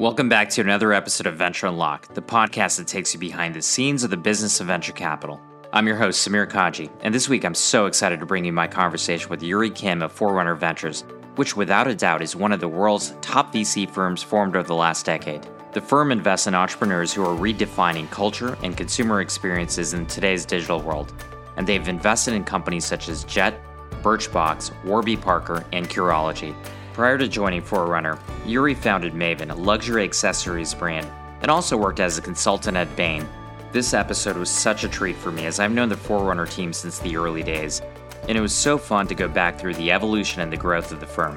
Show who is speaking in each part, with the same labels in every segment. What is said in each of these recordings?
Speaker 1: Welcome back to another episode of Venture Unlock, the podcast that takes you behind the scenes of the business of venture capital. I'm your host, Samir Kaji, and this week I'm so excited to bring you my conversation with Eurie Kim of Forerunner Ventures, which without a doubt is one of the world's top VC firms formed over the last decade. The firm invests in entrepreneurs who are redefining culture and consumer experiences in today's digital world, and they've invested in companies such as Jet, Birchbox, Warby Parker, and Curology. Prior to joining Forerunner, Eurie founded Maven, a luxury accessories brand, and also worked as a consultant at Bain. This episode was such a treat for me as I've known the Forerunner team since the early days, and it was so fun to go back through the evolution and the growth of the firm.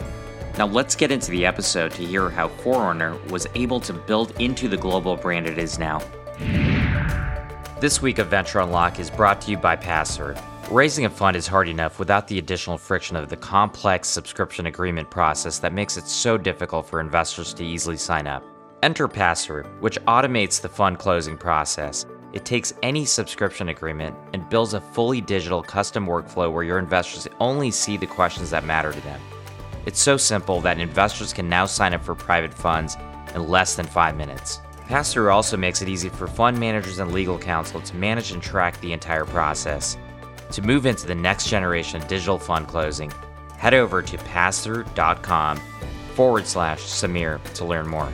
Speaker 1: Now let's get into the episode to hear how Forerunner was able to build into the global brand it is now. This week of Venture Unlock is brought to you by Passthrough. Raising a fund is hard enough without the additional friction of the complex subscription agreement process that makes it so difficult for investors to easily sign up. Enter Passthrough, which automates the fund closing process. It takes any subscription agreement and builds a fully digital custom workflow where your investors only see the questions that matter to them. It's so simple that investors can now sign up for private funds in less than five minutes. Passthrough also makes it easy for fund managers and legal counsel to manage and track the entire process. To move into the next generation of digital fund closing, head over to passthrough.com forward slash Samir to learn more.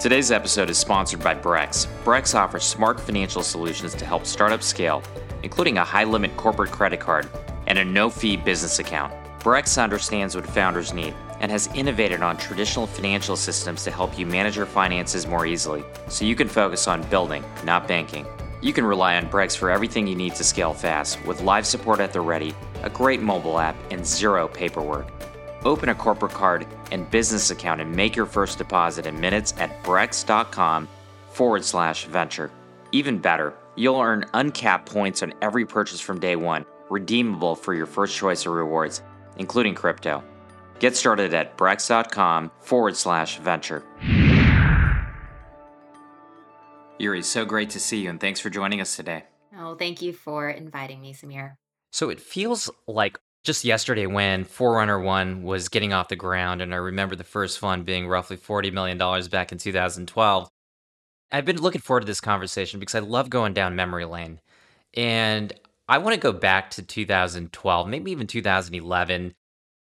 Speaker 1: Today's episode is sponsored by Brex. Brex offers smart financial solutions to help startups scale, including a high limit corporate credit card and a no fee business account. Brex understands what founders need and has innovated on traditional financial systems to help you manage your finances more easily so you can focus on building, not banking. You can rely on Brex for everything you need to scale fast with live support at the ready, a great mobile app, and zero paperwork. Open a corporate card and business account and make your first deposit in minutes at brex.com forward slash venture. Even better, you'll earn uncapped points on every purchase from day one, redeemable for your first choice of rewards, including crypto. Get started at brex.com forward slash venture. Eurie, so great to see you, and thanks for joining us today.
Speaker 2: Oh, thank you for inviting me, Samir.
Speaker 1: So it feels like just yesterday when Forerunner One was getting off the ground, and I remember the first fund being roughly $40 million back in 2012. I've been looking forward to this conversation because I love going down memory lane. And I want to go back to 2012, maybe even 2011.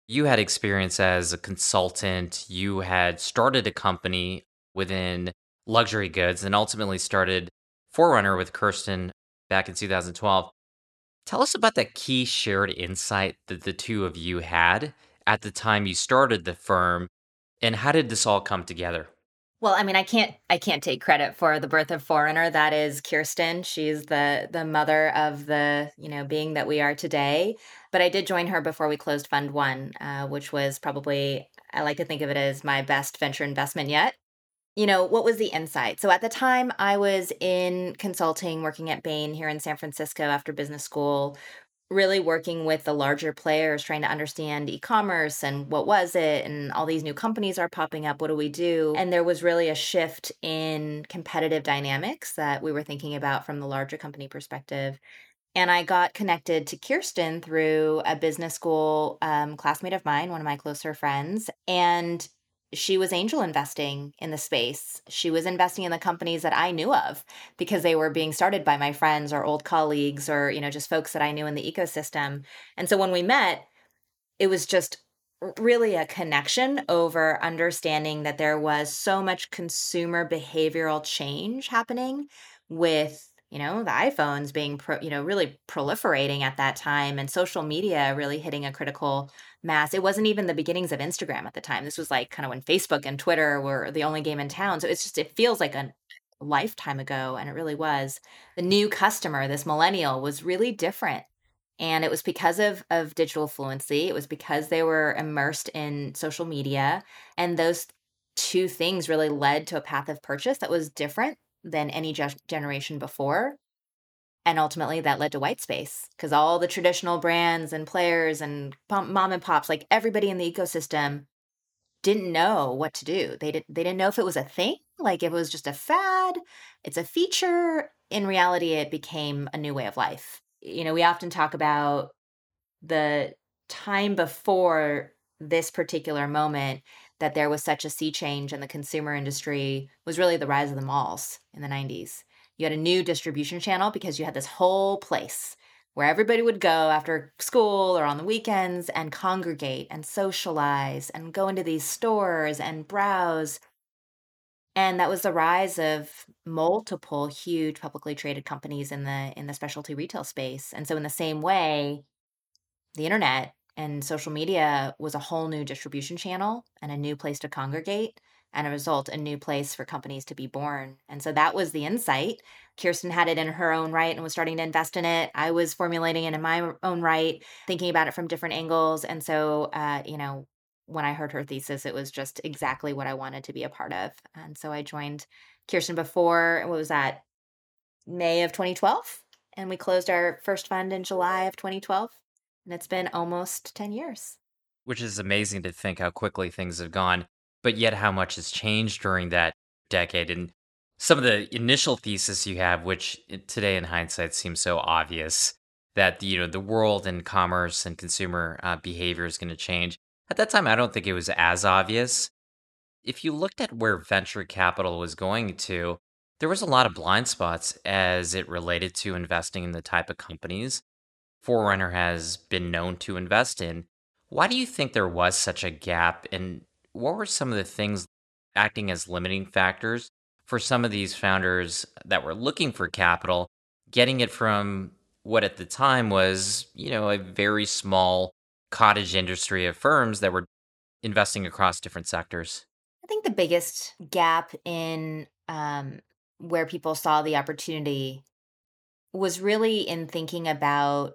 Speaker 1: You had experience as a consultant, you had started a company within luxury goods and ultimately started Forerunner with Kirsten back in 2012. Tell us about that key shared insight that the two of you had at the time you started the firm and how did this all come together?
Speaker 2: Well, I mean, I can't I can't take credit for the birth of Forerunner. That is Kirsten. She's the the mother of the you know being that we are today. But I did join her before we closed Fund One, uh, which was probably I like to think of it as my best venture investment yet you know, what was the insight? So at the time, I was in consulting, working at Bain here in San Francisco after business school, really working with the larger players, trying to understand e commerce and what was it, and all these new companies are popping up. What do we do? And there was really a shift in competitive dynamics that we were thinking about from the larger company perspective. And I got connected to Kirsten through a business school um, classmate of mine, one of my closer friends. And she was angel investing in the space. She was investing in the companies that I knew of because they were being started by my friends or old colleagues or, you know, just folks that I knew in the ecosystem. And so when we met, it was just really a connection over understanding that there was so much consumer behavioral change happening with you know the iphones being pro, you know really proliferating at that time and social media really hitting a critical mass. It wasn't even the beginnings of Instagram at the time. This was like kind of when Facebook and Twitter were the only game in town. So it's just, it feels like a lifetime ago. And it really was. The new customer, this millennial, was really different. And it was because of, of digital fluency. It was because they were immersed in social media. And those two things really led to a path of purchase that was different than any ge- generation before and ultimately that led to white space because all the traditional brands and players and mom and pops like everybody in the ecosystem didn't know what to do. They didn't they didn't know if it was a thing like if it was just a fad it's a feature. In reality it became a new way of life. You know we often talk about the time before this particular moment that there was such a sea change in the consumer industry was really the rise of the malls in the 90s. You had a new distribution channel because you had this whole place where everybody would go after school or on the weekends and congregate and socialize and go into these stores and browse. And that was the rise of multiple huge publicly traded companies in the in the specialty retail space. And so in the same way, the internet and social media was a whole new distribution channel and a new place to congregate and a result a new place for companies to be born. And so that was the insight. Kirsten had it in her own right and was starting to invest in it. I was formulating it in my own right thinking about it from different angles. And so uh, you know when i heard her thesis it was just exactly what i wanted to be a part of. And so i joined kirsten before what was that? May of 2012 and we closed our first fund in july of 2012 and it's been almost 10 years.
Speaker 1: Which is amazing to think how quickly things have gone but yet how much has changed during that decade. And some of the initial thesis you have which today in hindsight seems so obvious that you know the world and commerce and consumer uh, behavior is going to change. At that time i don't think it was as obvious. If you looked at where venture capital was going to there was a lot of blind spots as it related to investing in the type of companies forerunner has been known to invest in. Why do you think there was such a gap and what were some of the things acting as limiting factors for some of these founders that were looking for capital, getting it from what at the time was, you know, a very small cottage industry of firms that were investing across different sectors?
Speaker 2: I think the biggest gap in um, where people saw the opportunity was really in thinking about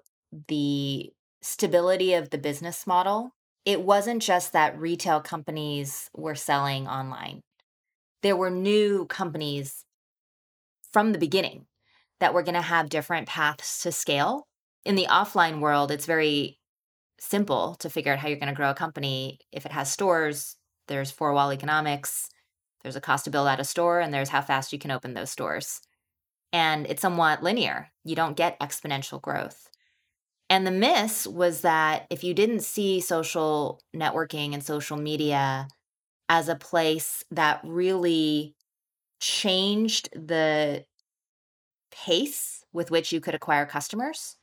Speaker 2: the stability of the business model it wasn't just that retail companies were selling online. There were new companies from the beginning that were going to have different paths to scale. In the offline world, it's very simple to figure out how you're going to grow a company. If it has stores, there's four wall economics, there's a cost to build out a store, and there's how fast you can open those stores. And it's somewhat linear. You don't get exponential growth. And the miss was that if you didn't see social networking and social media as a place that really changed the pace with which you could acquire customers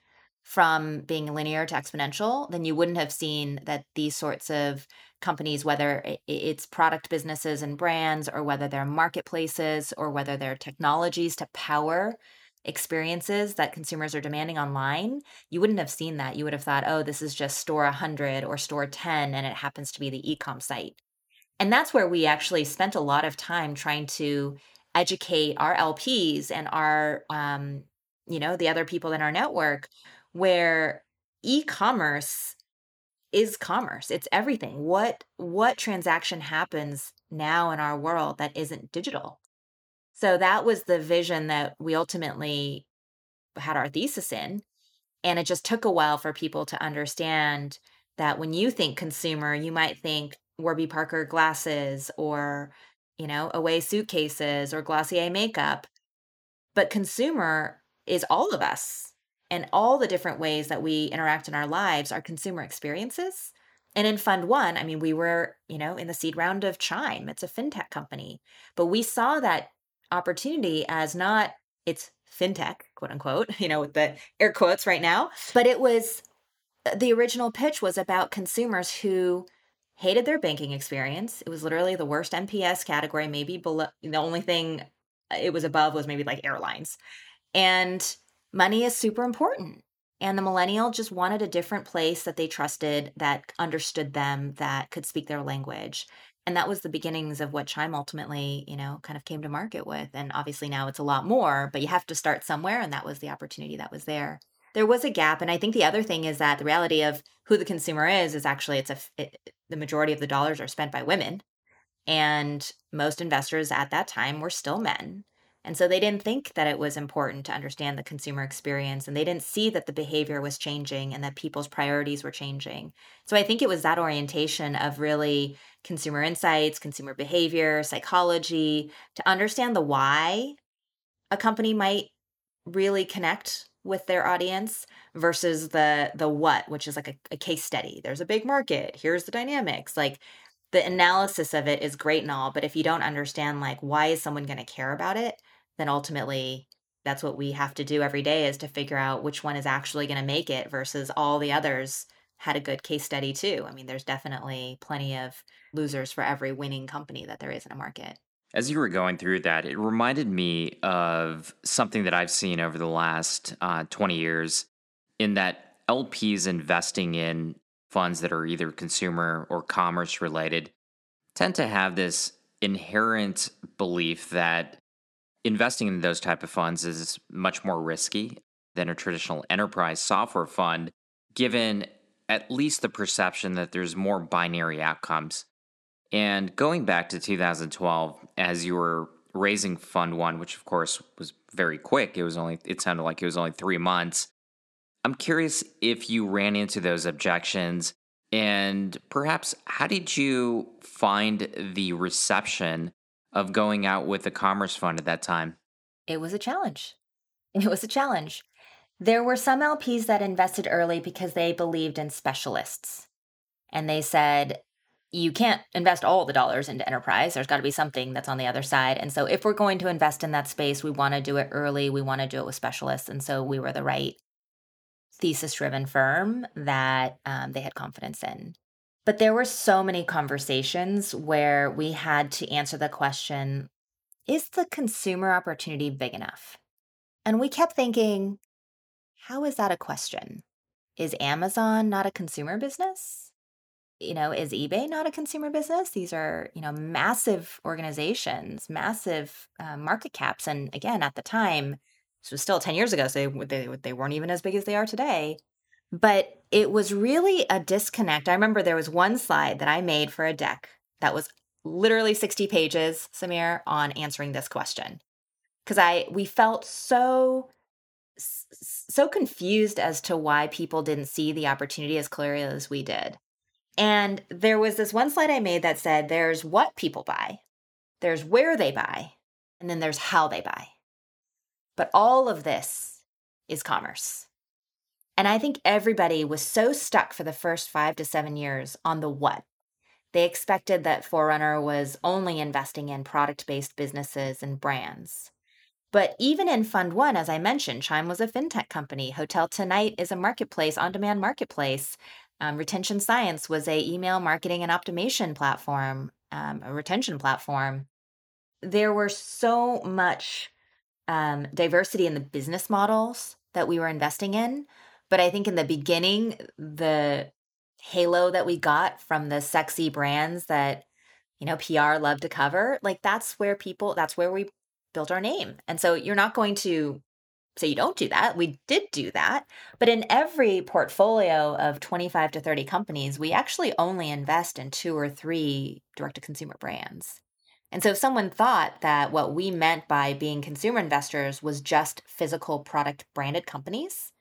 Speaker 2: from being linear to exponential, then you wouldn't have seen that these sorts of companies, whether it's product businesses and brands, or whether they're marketplaces, or whether they're technologies to power experiences that consumers are demanding online, you wouldn't have seen that. You would have thought, oh, this is just store 100 or store 10, and it happens to be the ecom site. And that's where we actually spent a lot of time trying to educate our LPs and our, um, you know, the other people in our network, where e-commerce is commerce. It's everything. What what transaction happens now in our world that isn't digital? So that was the vision that we ultimately had our thesis in. And it just took a while for people to understand that when you think consumer, you might think Warby Parker glasses or, you know, away suitcases or Glossier makeup. But consumer is all of us and all the different ways that we interact in our lives are consumer experiences. And in Fund One, I mean, we were, you know, in the seed round of Chime. It's a fintech company. But we saw that opportunity as not it's fintech, quote unquote, you know, with the air quotes right now, but it was uh, the original pitch was about consumers who hated their banking experience. It was literally the worst NPS category, maybe below the only thing uh, it was above was maybe like airlines. And money is super important. And the millennial just wanted a different place that they trusted, that understood them, that could speak their language and that was the beginnings of what Chime ultimately, you know, kind of came to market with. And obviously now it's a lot more, but you have to start somewhere. And that was the opportunity that was there. There was a gap. And I think the other thing is that the reality of who the consumer is, is actually it's a, it, the majority of the dollars are spent by women. And most investors at that time were still men. And so they didn't think that it was important to understand the consumer experience and they didn't see that the behavior was changing and that people's priorities were changing. So I think it was that orientation of really consumer insights, consumer behavior, psychology to understand the why a company might really connect with their audience versus the the what which is like a, a case study. There's a big market. Here's the dynamics. Like the analysis of it is great and all, but if you don't understand like why is someone going to care about it, then ultimately that's what we have to do every day is to figure out which one is actually going to make it versus all the others had a good case study too. I mean, there's definitely plenty of losers for every winning company that there is in a market.
Speaker 1: As you were going through that, it reminded me of something that I've seen over the last uh, 20 years in that LPs investing in funds that are either consumer or commerce related tend to have this inherent belief that investing in those type of funds is much more risky than a traditional enterprise software fund given at least the perception that there's more binary outcomes. And going back to 2012 as you were raising fund 1 which of course was very quick it was only it sounded like it was only 3 months. I'm curious if you ran into those objections and perhaps how did you find the reception of going out with the Commerce Fund at that time?
Speaker 2: It was a challenge. It was a challenge. There were some LPs that invested early because they believed in specialists. And they said, you can't invest all the dollars into enterprise. There's got to be something that's on the other side. And so, if we're going to invest in that space, we want to do it early. We want to do it with specialists. And so, we were the right thesis driven firm that um, they had confidence in. But there were so many conversations where we had to answer the question is the consumer opportunity big enough? And we kept thinking, how is that a question? Is Amazon not a consumer business? You know, is eBay not a consumer business? These are, you know, massive organizations, massive uh, market caps. And again, at the time, this was still 10 years ago, so they, they, they weren't even as big as they are today. But it was really a disconnect. I remember there was one slide that I made for a deck that was literally 60 pages, Samir, on answering this question. Because I we felt so so confused as to why people didn't see the opportunity as clearly as we did. And there was this one slide I made that said there's what people buy, there's where they buy, and then there's how they buy. But all of this is commerce. And I think everybody was so stuck for the first five to seven years on the what. They expected that Forerunner was only investing in product based businesses and brands. But even in Fund One, as I mentioned, Chime was a fintech company. Hotel Tonight is a marketplace, on demand marketplace. Um, retention Science was a email marketing and optimization platform, um, a retention platform. There were so much um, diversity in the business models that we were investing in. But I think in the beginning, the halo that we got from the sexy brands that, you know, PR loved to cover, like that's where people, that's where we built our name. And so you're not going to say you don't do that. We did do that. But in every portfolio of 25 to 30 companies, we actually only invest in two or three direct to consumer brands. And so if someone thought that what we meant by being consumer investors was just physical product branded companies,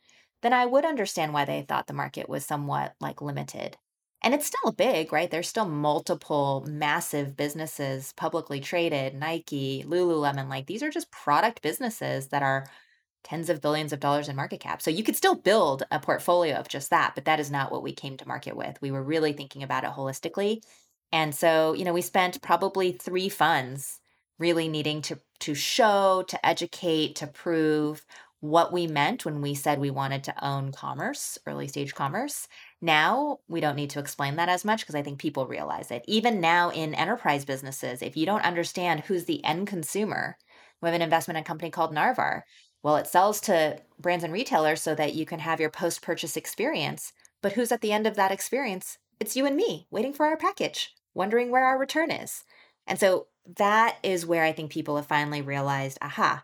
Speaker 2: then I would understand why they thought the market was somewhat like limited. And it's still big, right? There's still multiple massive businesses publicly traded, Nike, Lululemon, like these are just product businesses that are tens of billions of dollars in market cap. So you could still build a portfolio of just that, but that is not what we came to market with. We were really thinking about it holistically and so, you know, we spent probably three funds really needing to to show, to educate, to prove what we meant when we said we wanted to own commerce, early stage commerce. Now, we don't need to explain that as much because I think people realize it. Even now in enterprise businesses, if you don't understand who's the end consumer, we have an investment in a company called Narvar. Well, it sells to brands and retailers so that you can have your post purchase experience. But who's at the end of that experience? It's you and me waiting for our package wondering where our return is. And so that is where I think people have finally realized aha,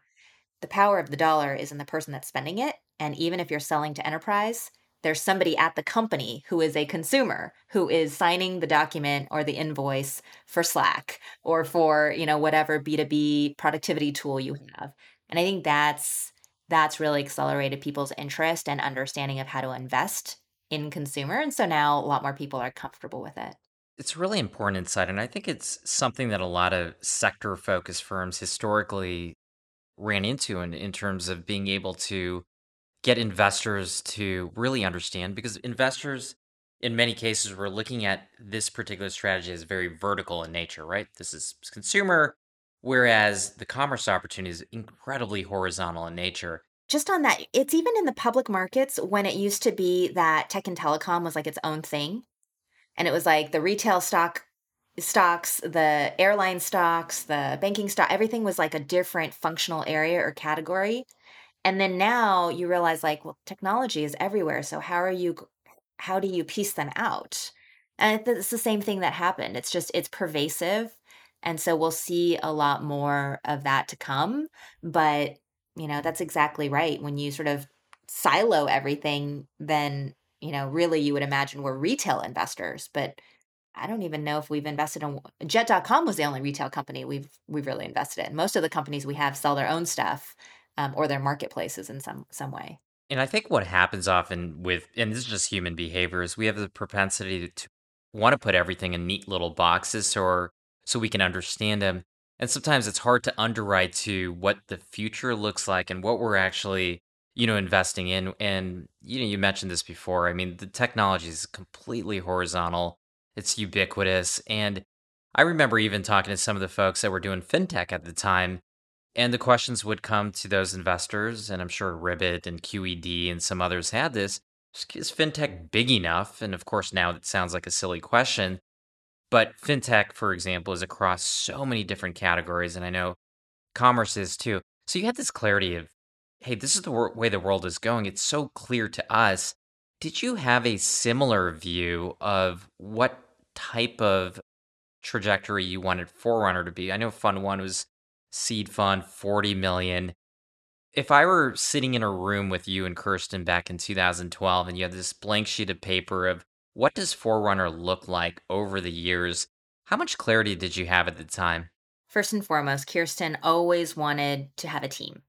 Speaker 2: the power of the dollar is in the person that's spending it. And even if you're selling to enterprise, there's somebody at the company who is a consumer who is signing the document or the invoice for Slack or for, you know, whatever B2B productivity tool you mm-hmm. have. And I think that's that's really accelerated people's interest and understanding of how to invest in consumer. And so now a lot more people are comfortable with it.
Speaker 1: It's really important insight. And I think it's something that a lot of sector focused firms historically ran into in, in terms of being able to get investors to really understand because investors in many cases, we're looking at this particular strategy as very vertical in nature, right? This is consumer, whereas the commerce opportunity is incredibly horizontal in nature.
Speaker 2: Just on that, it's even in the public markets when it used to be that tech and telecom was like its own thing. And it was like the retail stock stocks, the airline stocks, the banking stock, everything was like a different functional area or category. And then now you realize like, well, technology is everywhere. So how are you how do you piece them out? And it's the same thing that happened. It's just it's pervasive. And so we'll see a lot more of that to come. But, you know, that's exactly right. When you sort of silo everything, then, you know, really you would imagine we're retail investors. But I don't even know if we've invested in jet.com was the only retail company we've we've really invested in. Most of the companies we have sell their own stuff um, or their marketplaces in some some way.
Speaker 1: And I think what happens often with, and this is just human behavior, is we have the propensity to, want to put everything in neat little boxes or so we can understand them. And sometimes it's hard to underwrite to what the future looks like and what we're actually, you know, investing in. And you know, you mentioned this before. I mean, the technology is completely horizontal. It's ubiquitous. And I remember even talking to some of the folks that were doing fintech at the time and the questions would come to those investors, and I'm sure Ribbit and QED and some others had this. Is fintech big enough? And of course, now it sounds like a silly question, but fintech, for example, is across so many different categories, and I know commerce is too. So you had this clarity of, hey, this is the way the world is going. It's so clear to us. Did you have a similar view of what type of trajectory you wanted Forerunner to be? I know Fund One was seed fund, 40 million. If I were sitting in a room with you and Kirsten back in 2012 and you had this blank sheet of paper of what does Forerunner look like over the years, how much clarity did you have at the time?
Speaker 2: First and foremost, Kirsten always wanted to have a team.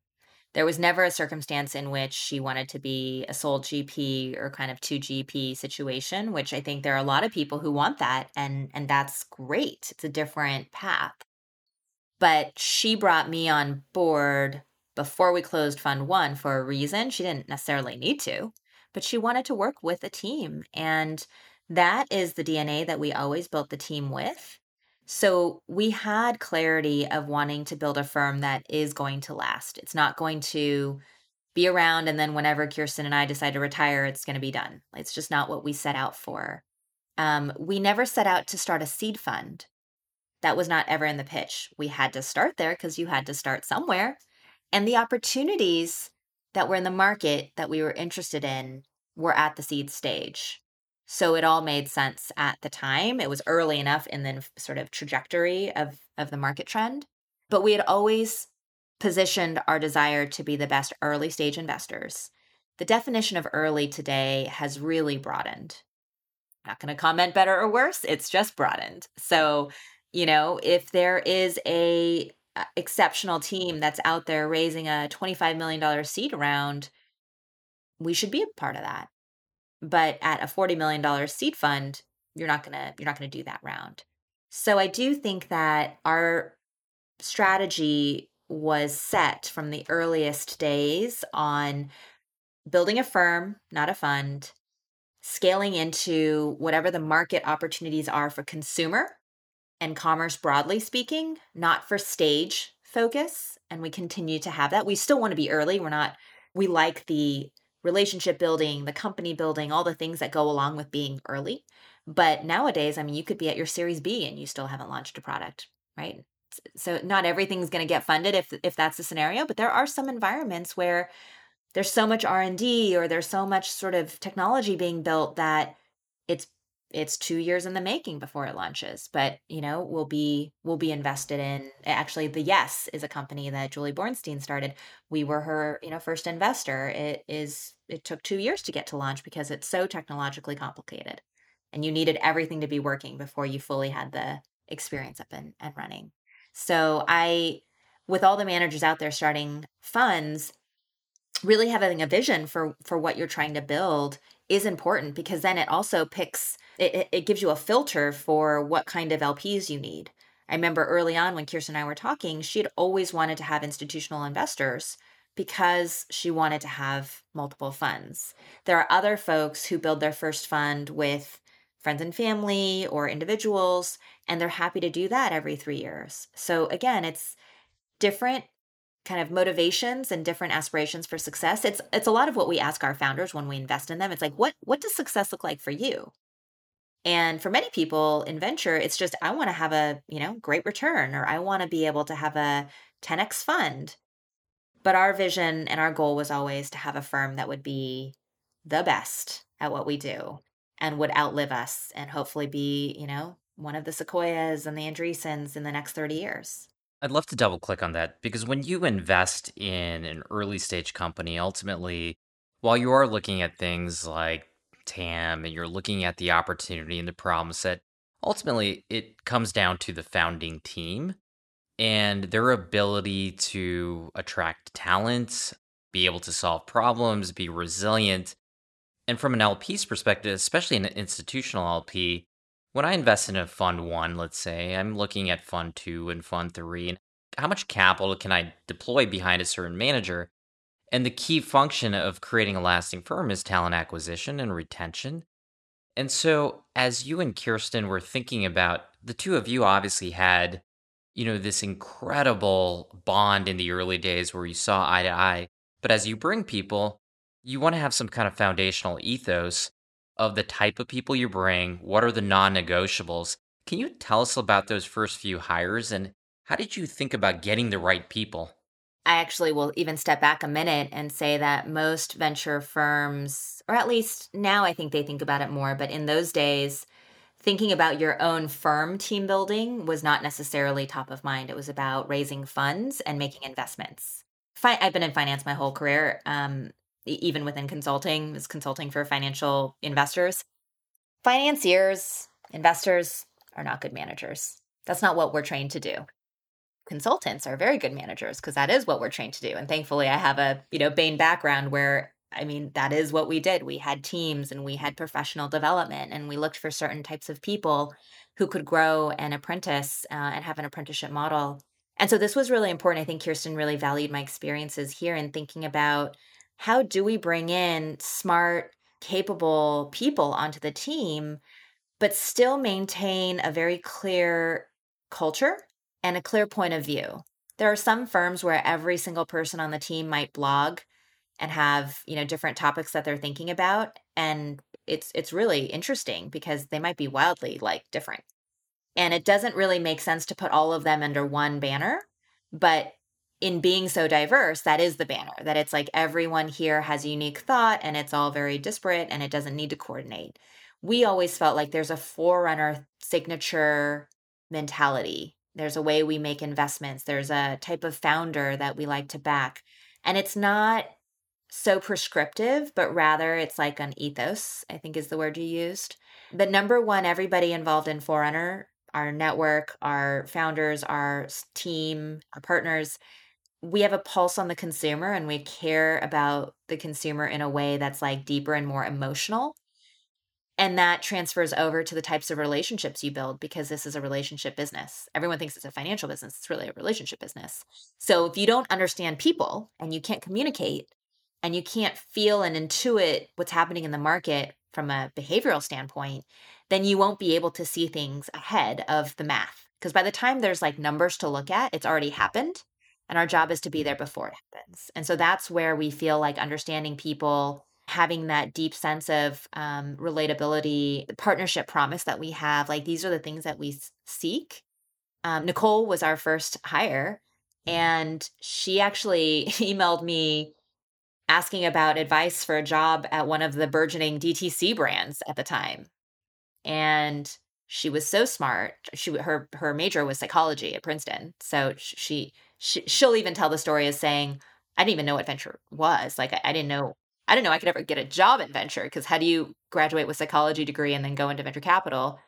Speaker 2: There was never a circumstance in which she wanted to be a sole GP or kind of two GP situation, which I think there are a lot of people who want that and and that's great. It's a different path. But she brought me on board before we closed Fund One for a reason. She didn't necessarily need to, but she wanted to work with a team. And that is the DNA that we always built the team with. So we had clarity of wanting to build a firm that is going to last. It's not going to be around and then whenever Kirsten and I decide to retire, it's going to be done. It's just not what we set out for. Um, we never set out to start a seed fund that was not ever in the pitch. We had to start there because you had to start somewhere. And the opportunities that were in the market that we were interested in were at the seed stage. So it all made sense at the time. It was early enough in the sort of trajectory of, of the market trend. But we had always positioned our desire to be the best early stage investors. The definition of early today has really broadened. I'm not going to comment better or worse, it's just broadened. So you know if there is a uh, exceptional team that's out there raising a 25 million dollar seed round we should be a part of that but at a 40 million dollar seed fund you're not going to you're not going to do that round so i do think that our strategy was set from the earliest days on building a firm not a fund scaling into whatever the market opportunities are for consumer and commerce broadly speaking, not for stage focus. And we continue to have that. We still want to be early. We're not, we like the relationship building, the company building, all the things that go along with being early. But nowadays, I mean, you could be at your Series B and you still haven't launched a product, right? So not everything's going to get funded if if that's the scenario, but there are some environments where there's so much R&D or there's so much sort of technology being built that it's it's two years in the making before it launches but you know we'll be we'll be invested in actually the yes is a company that julie bornstein started. We were her you know first investor. It is it took two years to get to launch because it's so technologically complicated and you needed everything to be working before you fully had the experience up and, and running. So i with all the managers out there starting funds really having a vision for for what you're trying to build is important because then it also picks it, it gives you a filter for what kind of LPs you need. I remember early on when Kirsten and I were talking, she had always wanted to have institutional investors because she wanted to have multiple funds. There are other folks who build their first fund with friends and family or individuals, and they're happy to do that every three years. So again, it's different kind of motivations and different aspirations for success. It's it's a lot of what we ask our founders when we invest in them. It's like what what does success look like for you? And for many people in venture, it's just I want to have a, you know, great return or I want to be able to have a 10x fund. But our vision and our goal was always to have a firm that would be the best at what we do and would outlive us and hopefully be, you know, one of the Sequoias and the Andreessens in the next 30 years.
Speaker 1: I'd love to double click on that because when you invest in an early stage company, ultimately, while you are looking at things like TAM and you're looking at the opportunity and the problem set, ultimately it comes down to the founding team and their ability to attract talent, be able to solve problems, be resilient. And from an LP's perspective, especially an institutional LP, when I invest in a fund one, let's say, I'm looking at fund two and fund three, and how much capital can I deploy behind a certain manager? And the key function of creating a lasting firm is talent acquisition and retention. And so, as you and Kirsten were thinking about, the two of you obviously had, you know, this incredible bond in the early days where you saw eye to eye. But as you bring people, you want to have some kind of foundational ethos of the type of people you bring, what are the non negotiables. Can you tell us about those first few hires and how did you think about getting the right people?
Speaker 2: I actually will even step back a minute and say that most venture firms, or at least now I think they think about it more, but in those days, thinking about your own firm team building was not necessarily top of mind. It was about raising funds and making investments. I've been in finance my whole career. Um, even within consulting, is consulting for financial investors. Financiers, investors are not good managers. That's not what we're trained to do. Consultants are very good managers because that is what we're trained to do. And thankfully, I have a you know Bain background where I mean that is what we did. We had teams and we had professional development, and we looked for certain types of people who could grow and apprentice uh, and have an apprenticeship model. And so this was really important. I think Kirsten really valued my experiences here in thinking about how do we bring in smart, capable people onto the team, but still maintain a very clear culture and a clear point of view? There are some firms where every single person on the team might blog and have, you know, different topics that they're thinking about and it's it's really interesting because they might be wildly like different. And it doesn't really make sense to put all of them under one banner, but in being so diverse, that is the banner, that it's like everyone here has a unique thought and it's all very disparate and it doesn't need to coordinate. We always felt like there's a forerunner signature mentality. There's a way we make investments, there's a type of founder that we like to back. And it's not so prescriptive, but rather it's like an ethos, I think is the word you used. But number one, everybody involved in Forerunner, our network, our founders, our team, our partners, we have a pulse on the consumer and we care about the consumer in a way that's like deeper and more emotional. And that transfers over to the types of relationships you build because this is a relationship business. Everyone thinks it's a financial business, it's really a relationship business. So if you don't understand people and you can't communicate and you can't feel and intuit what's happening in the market from a behavioral standpoint, then you won't be able to see things ahead of the math. Because by the time there's like numbers to look at, it's already happened and our job is to be there before it happens. And so that's where we feel like understanding people, having that deep sense of um, relatability, the partnership promise that we have, like these are the things that we seek. Um, Nicole was our first hire, and she actually emailed me asking about advice for a job at one of the burgeoning DTC brands at the time. And she was so smart. She her her major was psychology at Princeton. So she she, she'll even tell the story as saying, I didn't even know what venture was. Like, I, I didn't know, I didn't know I could ever get a job in venture because how do you graduate with psychology degree and then go into venture capital?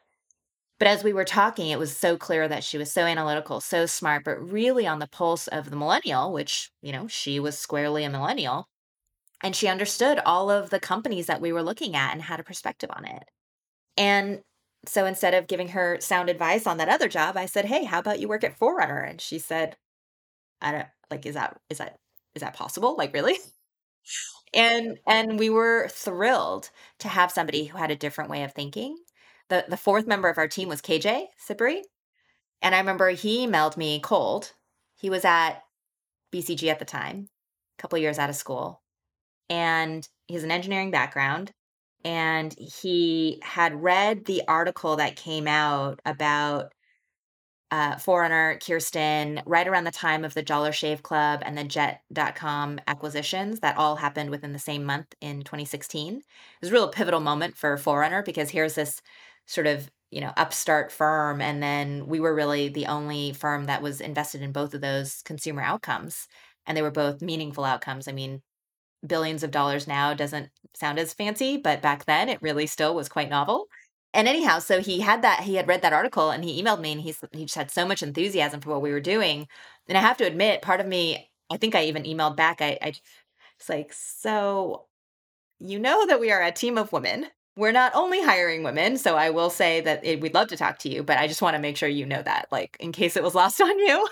Speaker 2: But as we were talking, it was so clear that she was so analytical, so smart, but really on the pulse of the millennial, which, you know, she was squarely a millennial. And she understood all of the companies that we were looking at and had a perspective on it. And so instead of giving her sound advice on that other job, I said, Hey, how about you work at Forerunner? And she said, I don't like is that is that is that possible? Like, really? and and we were thrilled to have somebody who had a different way of thinking. The the fourth member of our team was KJ Sibri. And I remember he emailed me cold. He was at BCG at the time, a couple years out of school. And he has an engineering background. And he had read the article that came out about uh, Forerunner, Kirsten, right around the time of the Dollar Shave Club and the Jet.com acquisitions that all happened within the same month in 2016. It was a real pivotal moment for Forerunner because here's this sort of you know upstart firm and then we were really the only firm that was invested in both of those consumer outcomes and they were both meaningful outcomes i mean billions of dollars now doesn't sound as fancy but back then it really still was quite novel and anyhow, so he had that he had read that article and he emailed me and he he just had so much enthusiasm for what we were doing. And I have to admit, part of me, I think I even emailed back. I, I it's like, so you know that we are a team of women. We're not only hiring women, so I will say that it, we'd love to talk to you, but I just want to make sure you know that, like in case it was lost on you.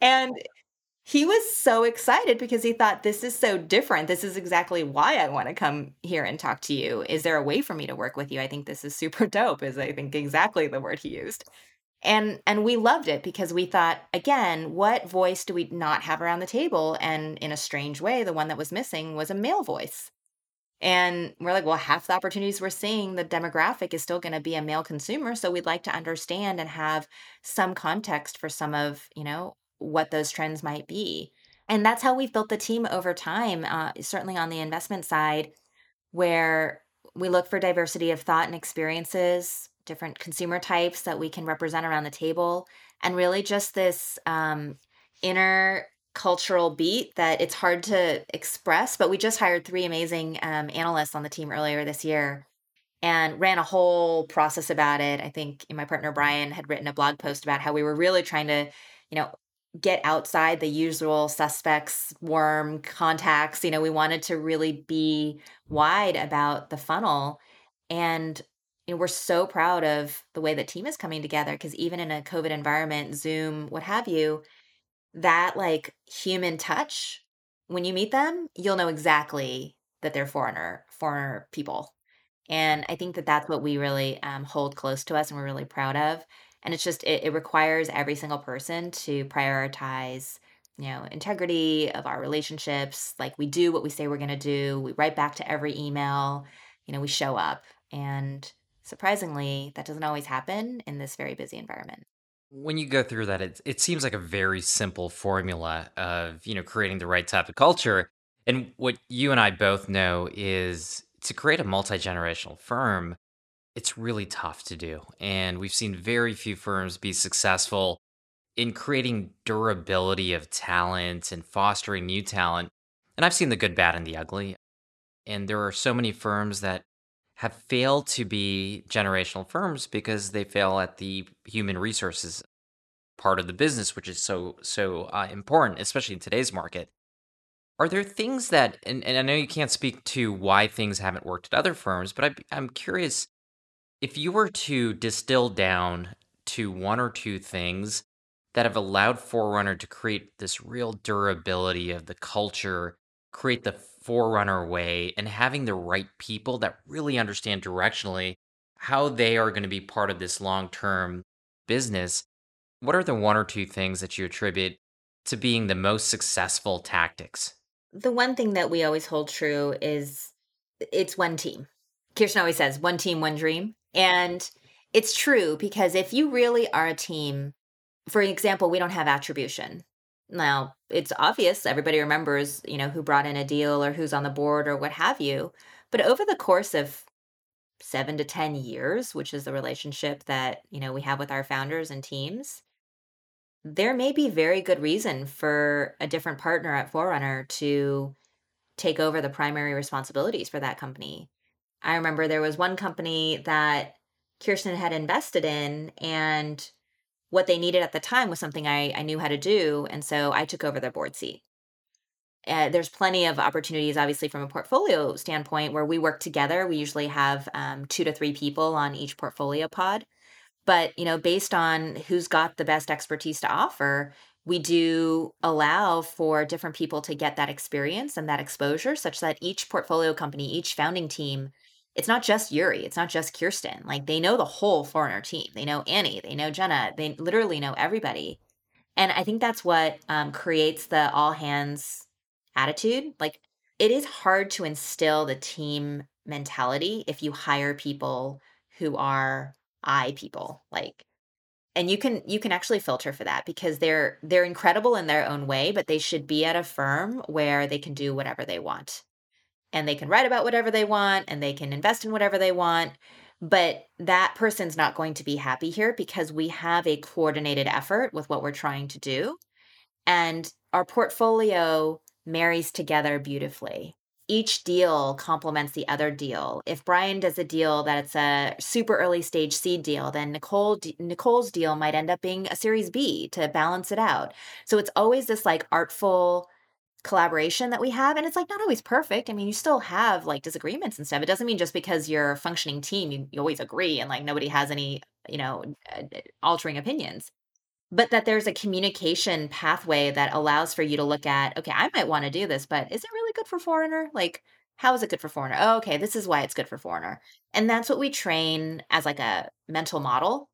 Speaker 2: And he was so excited because he thought this is so different. This is exactly why I want to come here and talk to you. Is there a way for me to work with you? I think this is super dope is I think exactly the word he used. And and we loved it because we thought again, what voice do we not have around the table? And in a strange way, the one that was missing was a male voice. And we're like, well, half the opportunities we're seeing, the demographic is still going to be a male consumer. So we'd like to understand and have some context for some of, you know, what those trends might be. And that's how we've built the team over time, uh, certainly on the investment side, where we look for diversity of thought and experiences, different consumer types that we can represent around the table, and really just this um, inner cultural beat that it's hard to express. But we just hired three amazing um, analysts on the team earlier this year and ran a whole process about it. I think my partner Brian had written a blog post about how we were really trying to, you know, get outside the usual suspects, warm contacts. You know, we wanted to really be wide about the funnel. And you know, we're so proud of the way the team is coming together because even in a COVID environment, Zoom, what have you, that like human touch, when you meet them, you'll know exactly that they're foreigner, Forerunner people. And I think that that's what we really um, hold close to us and we're really proud of and it's just it, it requires every single person to prioritize you know integrity of our relationships. Like we do what we say we're going to do. We write back to every email. You know we show up. And surprisingly that doesn't always happen in this very busy environment.
Speaker 1: When you go through that it, it seems like a very simple formula of you know creating the right type of culture. And what you and i both know is to create a multi-generational firm it's really tough to do. And we've seen very few firms be successful in creating durability of talent and fostering new talent. And I've seen the good, bad, and the ugly. And there are so many firms that have failed to be generational firms because they fail at the human resources part of the business, which is so so uh, important, especially in today's market. Are there things that, and, and I know you can't speak to why things haven't worked at other firms, but I, I'm curious if you were to distill down to one or two things that have allowed Forerunner to create this real durability of the culture, create the Forerunner way, and having the right people that really understand directionally how they are going to be part of this long term business, what are the one or two things that you attribute to being the most successful tactics?
Speaker 2: The one thing that we always hold true is it's one team. Kirsten always says, one team, one dream. And it's true because if you really are a team, for example, we don't have attribution. Now, it's obvious everybody remembers, you know, who brought in a deal or who's on the board or what have you. But over the course of 7 to 10 years, which is the relationship that, you know, we have with our founders and teams, there may be very good reason for a different partner at Forerunner to take over the primary responsibilities for that company. I remember there was one company that Kirsten had invested in, and what they needed at the time was something I, I knew how to do. And so I took over their board seat. Uh, there's plenty of opportunities, obviously, from a portfolio standpoint, where we work together. We usually have um, two to three people on each portfolio pod. But you know, based on who's got the best expertise to offer, we do allow for different people to get that experience and that exposure such that each portfolio company, each founding team, it's not just Eurie, it's not just Kirsten. Like they know the whole Forerunner team. They know Annie, they know Jenna, they literally know everybody. And I think that's what um, creates the all hands attitude. Like it is hard to instill the team mentality if you hire people who are I people. Like and you can you can actually filter for that because they're they're incredible in their own way but they should be at a firm where they can do whatever they want and they can write about whatever they want and they can invest in whatever they want but that person's not going to be happy here because we have a coordinated effort with what we're trying to do and our portfolio marries together beautifully each deal complements the other deal. If Brian does a deal that it's a super early stage seed deal, then Nicole Nicole's deal might end up being a series B to balance it out. So it's always this like artful collaboration that we have and it's like not always perfect. I mean, you still have like disagreements and stuff. It doesn't mean just because you're a functioning team you, you always agree and like nobody has any, you know, uh, altering opinions but that there's a communication pathway that allows for you to look at okay i might want to do this but is it really good for Forerunner like how is it good for Forerunner oh, okay this is why it's good for Forerunner and that's what we train as like a mental model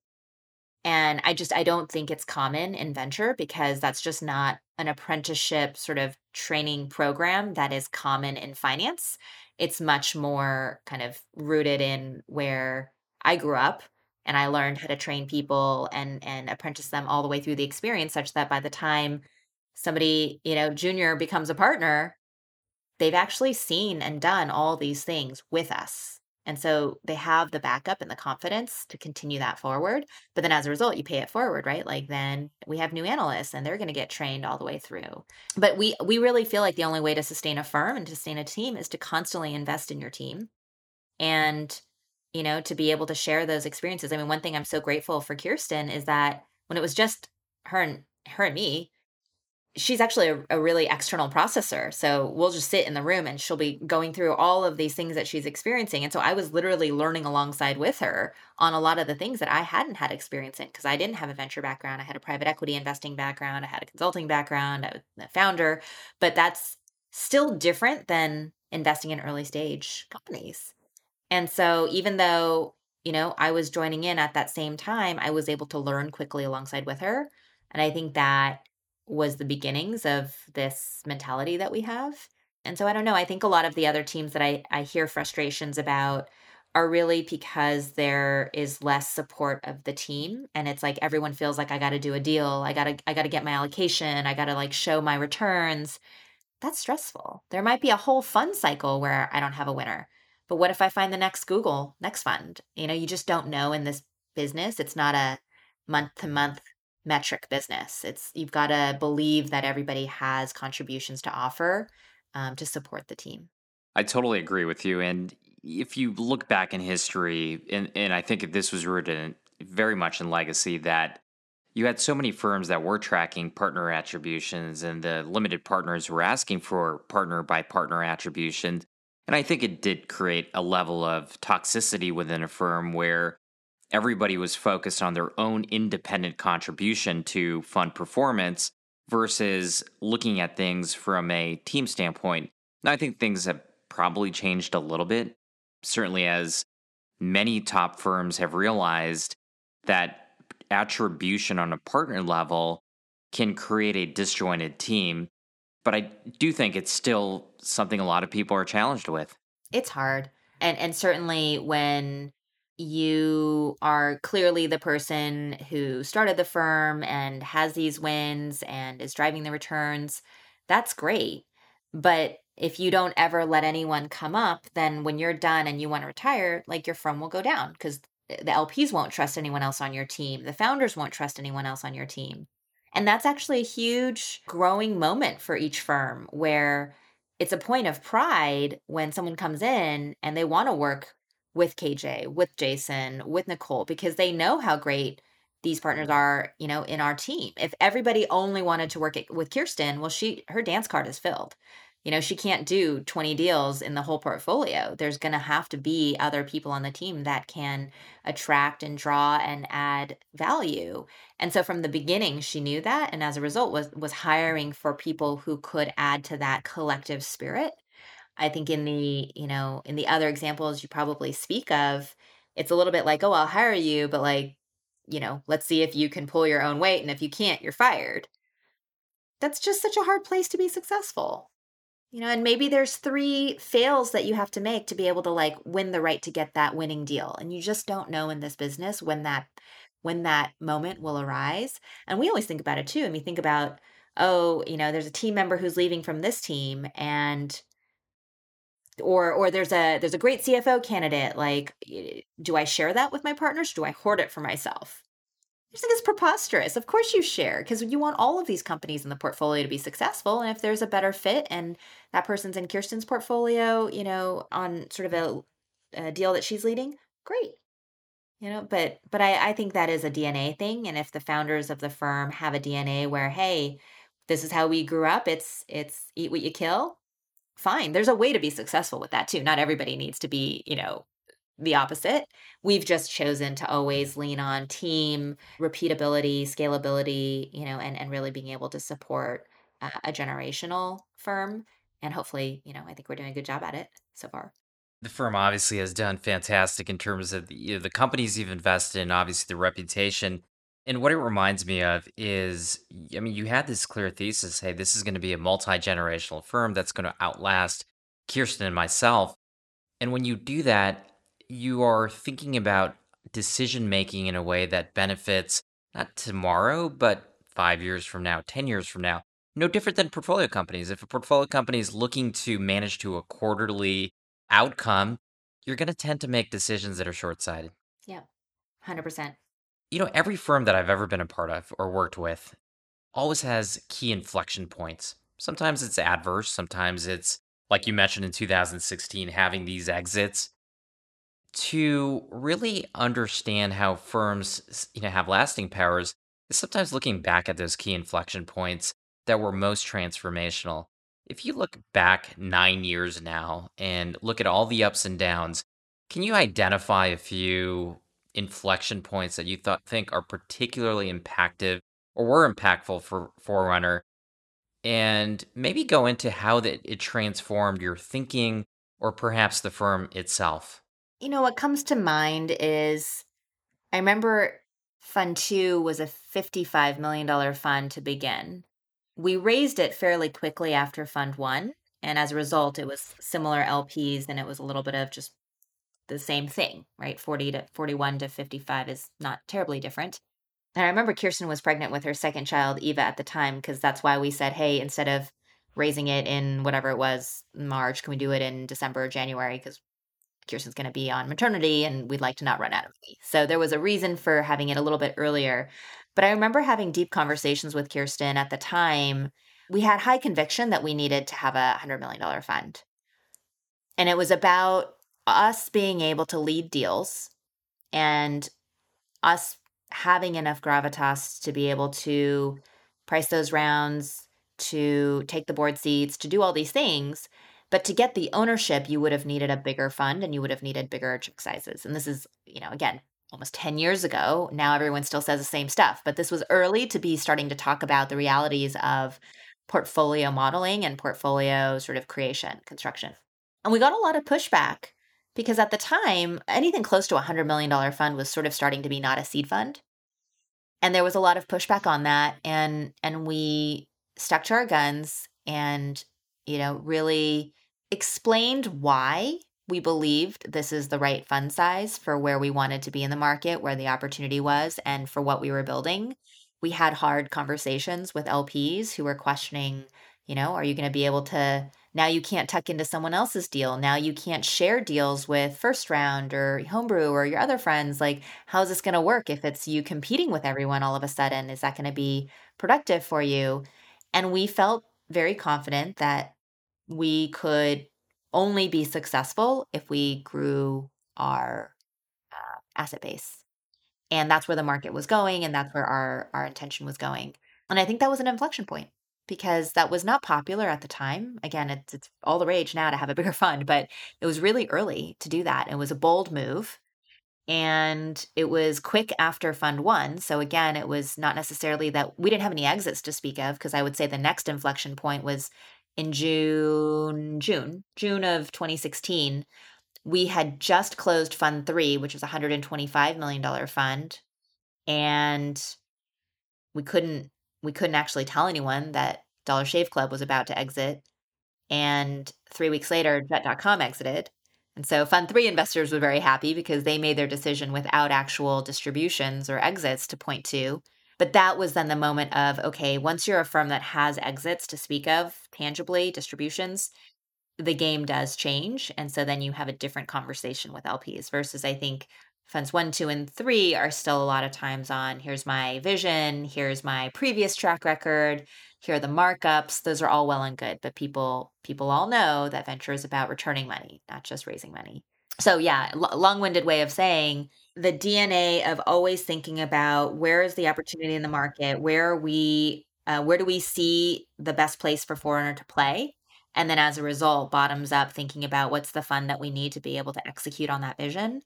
Speaker 2: and i just i don't think it's common in venture because that's just not an apprenticeship sort of training program that is common in finance it's much more kind of rooted in where i grew up and I learned how to train people and and apprentice them all the way through the experience such that by the time somebody, you know, junior becomes a partner, they've actually seen and done all these things with us. And so they have the backup and the confidence to continue that forward. But then as a result, you pay it forward, right? Like then we have new analysts and they're going to get trained all the way through. But we we really feel like the only way to sustain a firm and to sustain a team is to constantly invest in your team and you know, to be able to share those experiences. I mean, one thing I'm so grateful for Kirsten is that when it was just her and her and me, she's actually a, a, really external processor. So we'll just sit in the room and she'll be going through all of these things that she's experiencing. And so I was literally learning alongside with her on a lot of the things that I hadn't had experience in because I didn't have a venture background. I had a private equity investing background. I had a consulting background. I was a founder, but that's still different than investing in early stage companies. And so even though, you know, I was joining in at that same time, I was able to learn quickly alongside with her. And I think that was the beginnings of this mentality that we have. And so I don't know, I think a lot of the other teams that I, I hear frustrations about are really because there is less support of the team and it's like everyone feels like I got to do a deal. I got to I got to get my allocation. I got to like show my returns. That's stressful. There might be a whole fund cycle where I don't have a winner. But what if I find the next Google, next fund? You know, you just don't know in this business. It's not a month to month metric business. It's you've got to believe that everybody has contributions to offer um, to support the team.
Speaker 1: I totally agree with you. And if you look back in history, and, and I think this was rooted in, very much in legacy, that you had so many firms that were tracking partner attributions, and the limited partners were asking for partner by partner attribution. And I think it did create a level of toxicity within a firm where everybody was focused on their own independent contribution to fund performance versus looking at things from a team standpoint. Now, I think things have probably changed a little bit, certainly as many top firms have realized that attribution on a partner level can create a disjointed team but I do think it's still something a lot of people are challenged with.
Speaker 2: It's hard. And and certainly when you are clearly the person who started the firm and has these wins and is driving the returns, that's great. But if you don't ever let anyone come up, then when you're done and you want to retire, like your firm will go down because the LPs won't trust anyone else on your team. The founders won't trust anyone else on your team. And that's actually a huge growing moment for each firm where it's a point of pride when someone comes in and they want to work with KJ, with Jason, with Nicole, because they know how great these partners mm-hmm. are, you know, in our team. If everybody only wanted to work with Kirsten, well, she her dance card is filled. you know, she can't do 20 deals in the whole portfolio. There's going to have to be other people on the team that can attract and draw and add value. And so from the beginning she knew that and as a result was was hiring for people who could add to that collective spirit. I think in the, you know, in the other examples you probably speak of, it's a little bit like, "Oh, I'll hire you, but like, you know, let's see if you can pull your own weight and if you can't, you're fired." That's just such a hard place to be successful. You know, and maybe there's three fails that you have to make to be able to like win the right to get that winning deal. And you just don't know in this business when that when that moment will arise. And we always think about it too. And we think about, oh, you know, there's a team member who's leaving from this team and or or there's a there's a great CFO candidate. Like, do I share that with my partners? do I hoard it for myself? I just think it's preposterous. Of course you share because you want all of these companies in the portfolio to be successful. And if there's a better fit and that person's in Kirsten's portfolio, you know, on sort of a, a deal that she's leading, great. You know, but but I, I think that is a DNA thing. And if the founders of the firm have a DNA where, hey, this is how we grew up, it's it's eat what you kill, fine. There's a way to be successful with that too. Not everybody needs to be, you know, the opposite. We've just chosen to always lean on team repeatability, scalability, you know, and and really being able to support uh, a generational firm. And hopefully, you know, I think we're doing a good job at it so far.
Speaker 1: The firm obviously has done fantastic in terms of the, you know, the companies you've invested in, obviously the reputation. And what it reminds me of is, I mean, you had this clear thesis hey, this is going to be a multi generational firm that's going to outlast Kirsten and myself. And when you do that, you are thinking about decision making in a way that benefits not tomorrow, but five years from now, 10 years from now. No different than portfolio companies. If a portfolio company is looking to manage to a quarterly outcome, you're going to tend to make decisions that are short sighted.
Speaker 2: Yep, 100%.
Speaker 1: You know, every firm that I've ever been a part of or worked with always has key inflection points. Sometimes it's adverse, sometimes it's like you mentioned in 2016, having these exits to really understand how firms you know have lasting powers is sometimes looking back at those key inflection points that were most transformational. If you look back 9 years now and look at all the ups and downs, can you identify a few inflection points that you thought think are particularly impactful or were impactful for Forerunner and maybe go into how that it transformed your thinking or perhaps the firm itself?
Speaker 2: You know, what comes to mind is I remember Fund Two was a $55 million fund to begin. We raised it fairly quickly after Fund One. And as a result, it was similar LPs and it was a little bit of just the same thing, right? 40 to 41 to 55 is not terribly different. And I remember Kirsten was pregnant with her second child, Eva, at the time, because that's why we said, hey, instead of raising it in whatever it was, March, can we do it in December or January? Because Kirsten's going to be on maternity and we'd like to not run out of money. So there was a reason for having it a little bit earlier. But I remember having deep conversations with Kirsten at the time. We had high conviction that we needed to have a $100 million fund. And it was about us being able to lead deals and us having enough gravitas to be able to price those rounds, to take the board seats, to do all these things but to get the ownership, you would have needed a bigger fund and you would have needed bigger check sizes. And this is, you know, again, almost 10 years ago. Now everyone still says the same stuff, but this was early to be starting to talk about the realities of portfolio modeling and portfolio sort of creation, construction. And we got a lot of pushback because at the time, anything close to a $100 million fund was sort of starting to be not a seed fund. And there was a lot of pushback on that and and we stuck to our guns and you know, really explained why we believed this is the right fund size for where we wanted to be in the market, where the opportunity was, and for what we were building. We had hard conversations with LPs who were questioning, you know, are you going to be able to now you can't tuck into someone else's deal. Now you can't share deals with First Round or Homebrew or your other friends. Like, how's this going to work if it's you competing with everyone all of a sudden? Is that going to be productive for you? And we felt very confident that we could only be successful if we grew our uh, asset base. And that's where the market was going, and that's where our, our intention was going. And I think that was an inflection point. Because that was not popular at the time. Again, it's, it's all the rage now to have a bigger fund, but it was really early to do that. It was a bold move and it was quick after fund one so again it was not necessarily that we didn't have any exits to speak of because i would say the next inflection point was in june june june of 2016 we had just closed fund three which was a $125 million fund and we couldn't we couldn't actually tell anyone that dollar shave club was about to exit and three weeks later jet.com exited and so Fund 3 investors were very happy because they made their decision without actual distributions or exits to point to. But that was then the moment of okay, once you're a firm that has exits to speak of tangibly, distributions, the game does change. And so then you have a different conversation with LPs versus I think funds one, two, and three are still a lot of times on here's my vision, here's my previous track record, here are the markups. Those are all well and good but people people all know that venture is about returning money not just raising money. So yeah l- long-winded way of saying the dna of always thinking about where is the opportunity in the market where we uh, where do we see the best place for Forerunner to play? And then as a result bottoms up thinking about what's the fund that we need to be able to execute on that vision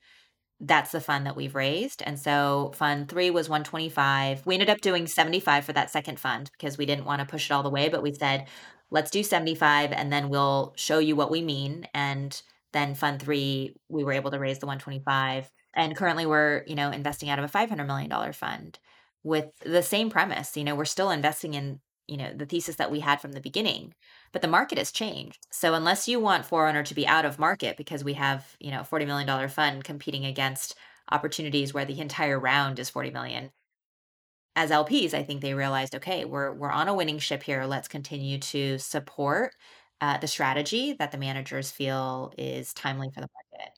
Speaker 2: that's the fund that we've raised. And so fund three was 125. We ended up doing 75 for that second fund because we didn't want to push it all the way, but we said, let's do 75 and then we'll show you what we mean. And then fund three, we were able to raise the 125. And currently we're, you know, investing out of a $500 million fund with the same premise. You know, we're still investing in, you know, the thesis that we had from the beginning but the market has changed. So unless you want Forerunner to be out of market because we have, you know, a $40 million fund competing against opportunities where the entire round is 40 million. As LPs, I think they realized, okay, we're we're on a winning ship here. Let's continue to support uh, the strategy that the managers feel is timely for the market.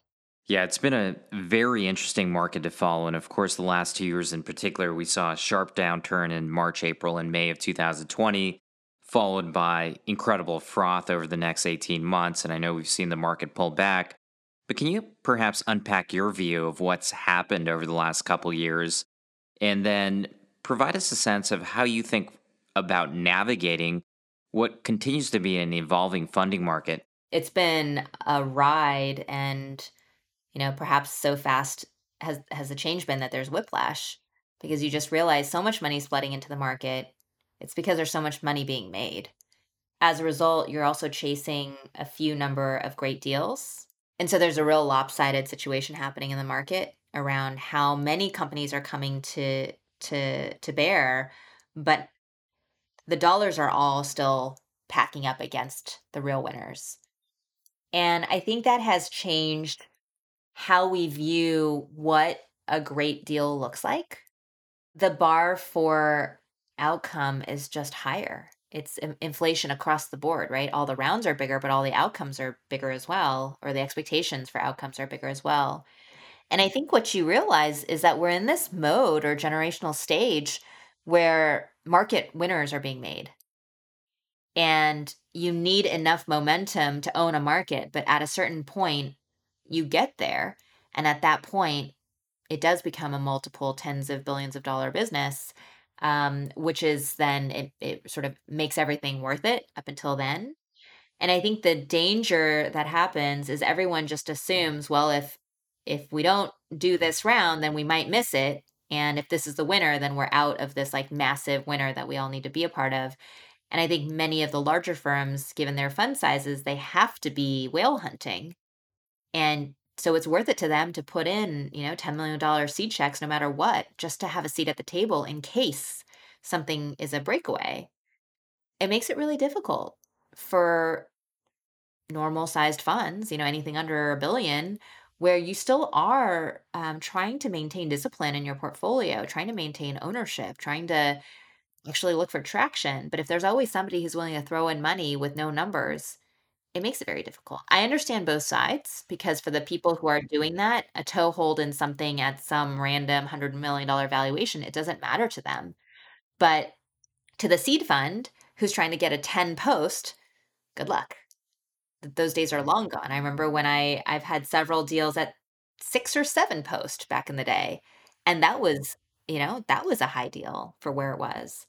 Speaker 1: Yeah, it's been a very interesting market to follow. And of course, the last two years in particular, we saw a sharp downturn in March, April, and May of 2020 followed by incredible froth over the next 18 months. And I know we've seen the market pull back. But can you perhaps unpack your view of what's happened over the last couple years and then provide us a sense of how you think about navigating what continues to be an evolving funding market?
Speaker 2: It's been a ride and you know, perhaps so fast has has the change been that there's whiplash because you just realize so much money is flooding into the market it's because there's so much money being made. As a result, you're also chasing a few number of great deals. And so there's a real lopsided situation happening in the market around how many companies are coming to to to bear, but the dollars are all still packing up against the real winners. And I think that has changed how we view what a great deal looks like. The bar for outcome is just higher. It's inflation across the board, right? All the rounds are bigger, but all the outcomes are bigger as well, or the expectations for outcomes are bigger as well. And I think what you realize is that we're in this mode or generational stage where market winners are being made. And you need enough momentum to own a market, but at a certain point, you get there. And at that point, it does become a multiple tens of billions of dollar business um, which is then it, it sort of makes everything worth it up until then. And I think the danger that happens is everyone just assumes, well, if if we don't do this round, then we might miss it. And if this is the winner, then we're out of this like massive winner that we all need to be a part of. And I think many of the larger firms, given their fund sizes, they have to be whale hunting. And so it's worth it to them to put in, you know, $10 million seed checks no matter what, just to have a seat at the table in case something is a breakaway. It makes it really difficult for normal sized funds, you know, anything under a billion, where you still are um, trying to maintain discipline in your portfolio, trying to maintain ownership, trying to actually look for traction. But if there's always somebody who's willing to throw in money with no numbers, it makes it very difficult. I understand both sides because for the people who are doing that, a toehold in something at some random $100 million valuation, it doesn't matter to them. But to the seed fund who's trying to get a 10 post, good luck. Those days are long gone. I remember when I I've had several deals at 6 or 7 post back in the day, and that was, you know, that was a high deal for where it was.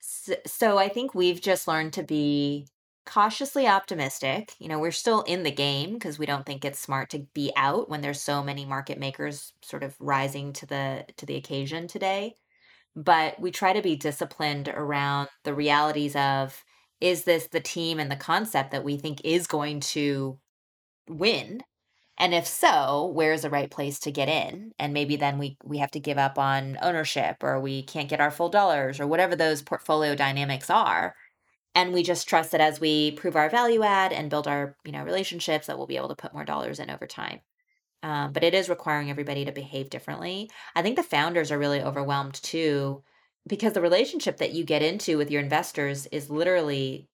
Speaker 2: So, so I think we've just learned to be cautiously optimistic. You know, we're still in the game because we don't think it's smart to be out when there's so many market makers sort of rising to the to the occasion today. But we try to be disciplined around the realities of is this the team and the concept that we think is going to win? And if so, where's the right place to get in? And maybe then we we have to give up on ownership or we can't get our full dollars or whatever those portfolio dynamics are and we just trust that as we prove our value add and build our you know relationships that we'll be able to put more dollars in over time. Um, but it is requiring everybody to behave differently. I think the founders are really overwhelmed too because the relationship that you get into with your investors is literally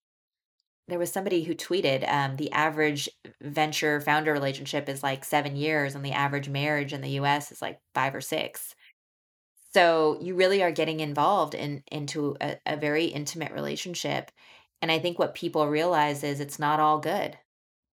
Speaker 2: there was somebody who tweeted um, the average venture founder relationship is like seven years and the average marriage in the us is like five or six so you really are getting involved in into a, a very intimate relationship. And I think what people realize is it's not all good.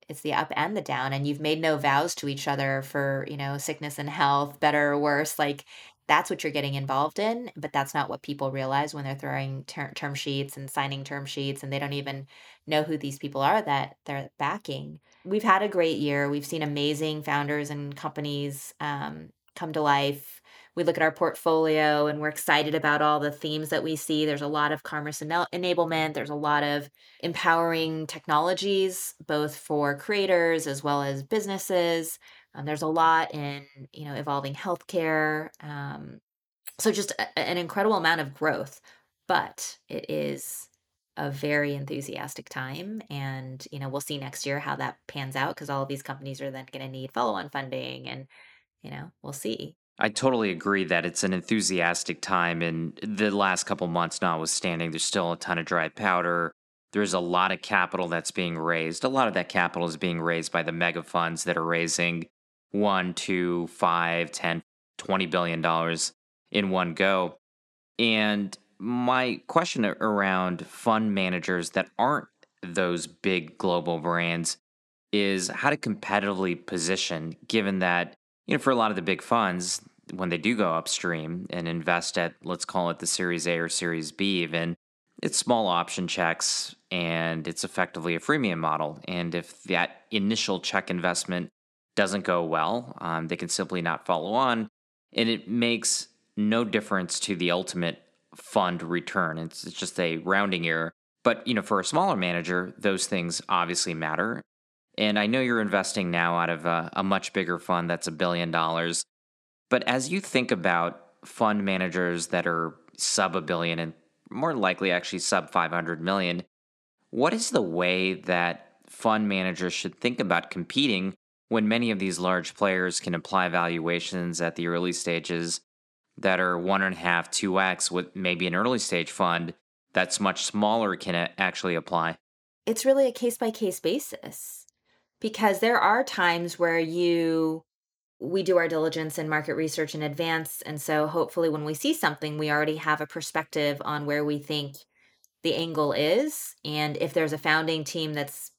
Speaker 2: It's the up and the down. And you've made no vows to each other for, you know, sickness and health, better or worse. Like that's what you're getting involved in. But that's not what people realize when they're throwing ter- term sheets and signing term sheets and they don't even know who these people are that they're backing. We've had a great year. We've seen amazing founders and companies um, come to life we look at our portfolio and we're excited about all the themes that we see. There's a lot of commerce enablement, there's a lot of empowering technologies, both for creators as well as businesses. Um, there's a lot in you know evolving healthcare. Um, so just a, an incredible amount of growth, but it is a very enthusiastic time and you know we'll see next year how that pans out because all of these companies are then going to need follow-on funding and you know we'll see
Speaker 1: I totally agree that it's an enthusiastic time, and the last couple months notwithstanding, there's still a ton of dry powder. There's a lot of capital that's being raised. A lot of that capital is being raised by the mega funds that are raising one, two, five, ten, twenty billion dollars in one go. And my question around fund managers that aren't those big global brands is how to competitively position, given that you know, for a lot of the big funds, when they do go upstream and invest at, let's call it the Series A or Series B, even, it's small option checks and it's effectively a freemium model. And if that initial check investment doesn't go well, um, they can simply not follow on. And it makes no difference to the ultimate fund return. It's, it's just a rounding error. But you know, for a smaller manager, those things obviously matter. And I know you're investing now out of a, a much bigger fund that's a billion dollars. But as you think about fund managers that are sub a billion and more likely actually sub 500 million, what is the way that fund managers should think about competing when many of these large players can apply valuations at the early stages that are one and a half, two X with maybe an early stage fund that's much smaller can actually apply?
Speaker 2: It's really a case by case basis because there are times where you we do our diligence and market research in advance. And so hopefully, when we see something, we already have a perspective on where we think the angle is. And if there's a founding team that's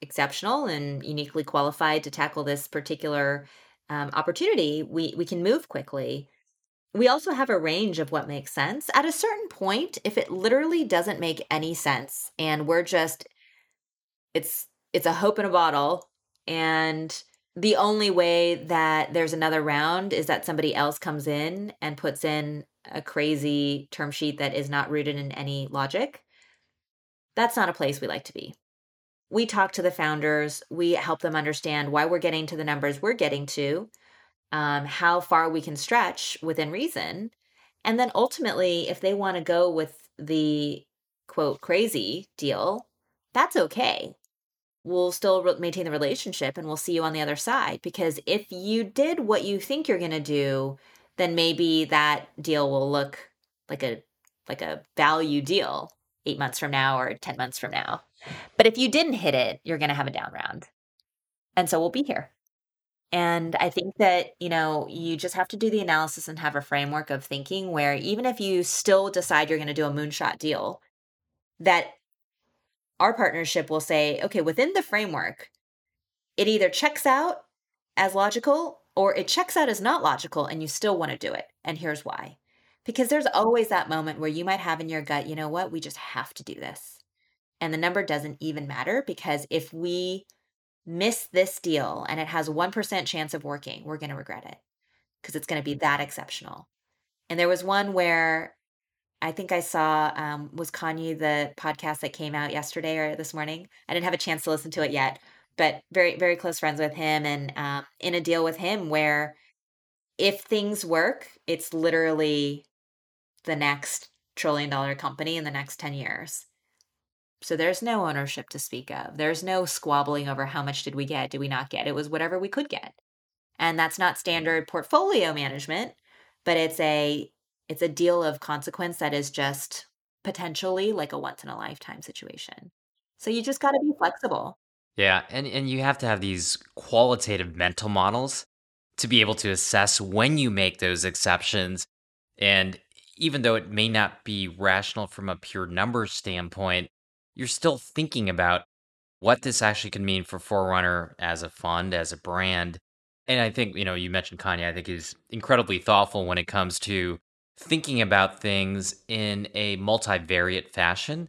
Speaker 2: exceptional and uniquely qualified to tackle this particular um, opportunity, we, we can move quickly. We also have a range of what makes sense. At a certain point, if it literally doesn't make any sense and we're just, it's, it's a hope in a bottle and the only way that there's another round is that somebody else comes in and puts in a crazy term sheet that is not rooted in any logic. That's not a place we like to be. We talk to the founders, we help them understand why we're getting to the numbers we're getting to, um, how far we can stretch within reason. And then ultimately, if they want to go with the quote crazy deal, that's okay we'll still re- maintain the relationship and we'll see you on the other side. Because if you did what you think you're going to do, then maybe that deal will look like a like a value deal eight months from now or 10 months from now. But if you didn't hit it, you're going to have a down round. And so we'll be here. And I think that, you know, you just have to do the analysis and have a framework of thinking where even if you still decide you're going to do a moonshot deal, that our partnership will say, okay, within the framework, it either checks out as logical or it checks out as not logical and you still want to do it. And here's why. Because there's always that moment where you might have in your gut, you know what, we just have to do this. And the number doesn't even matter because if we miss this deal and it has 1% chance of working, we're going to regret it because it's going to be that exceptional. And there was one where I think I saw um, was Kanye the podcast that came out yesterday or this morning. I didn't have a chance to listen to it yet, but very very close friends with him and um, in a deal with him where if things work, it's literally the next trillion dollar company in the next 10 years. So there's no ownership to speak of. There's no squabbling over how much did we get, did we not get. It was whatever we could get. And that's not standard portfolio management, but it's a it's a deal of consequence that is just potentially like a once in a lifetime situation. So you just got to be flexible.
Speaker 1: Yeah, and and you have to have these qualitative mental models to be able to assess when you make those exceptions and even though it may not be rational from a pure numbers standpoint, you're still thinking about what this actually could mean for Forerunner as a fund, as a brand. And I think, you know, you mentioned Kanye, I think he's incredibly thoughtful when it comes to thinking about things in a multivariate fashion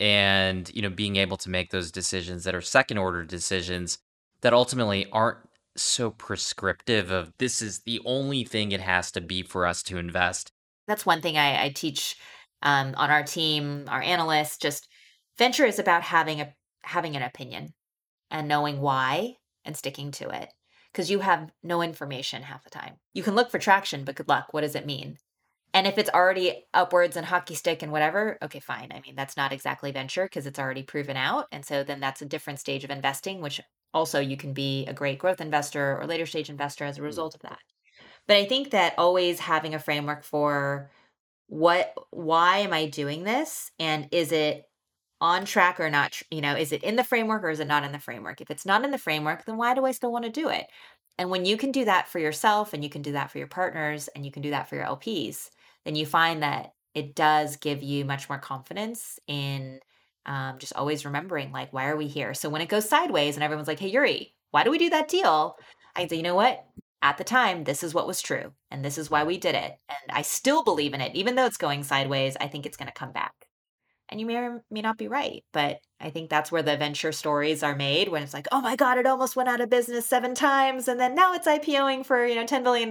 Speaker 1: and you know being able to make those decisions that are second order decisions that ultimately aren't so prescriptive of this is the only thing it has to be for us to invest.
Speaker 2: That's one thing i, I teach um, on our team our analysts just venture is about having a having an opinion and knowing why and sticking to it because you have no information half the time. You can look for traction but good luck. What does it mean and if it's already upwards and hockey stick and whatever, okay, fine. I mean, that's not exactly venture because it's already proven out. And so then that's a different stage of investing, which also you can be a great growth investor or later stage investor as a mm. result of that. But I think that always having a framework for what, why am I doing this? And is it on track or not? You know, is it in the framework or is it not in the framework? If it's not in the framework, then why do I still want to do it? And when you can do that for yourself and you can do that for your partners and you can do that for your LPs, then you find that it does give you much more confidence in um, just always remembering, like, why are we here? So when it goes sideways and everyone's like, hey, Eurie, why do we do that deal? I say, you know what? At the time, this is what was true, and this is why we did it. And I still believe in it. Even though it's going sideways, I think it's going to come back. And you may or may not be right, but I think that's where the venture stories are made when it's like, oh my God, it almost went out of business seven times, and then now it's IPOing for, you know, $10 billion.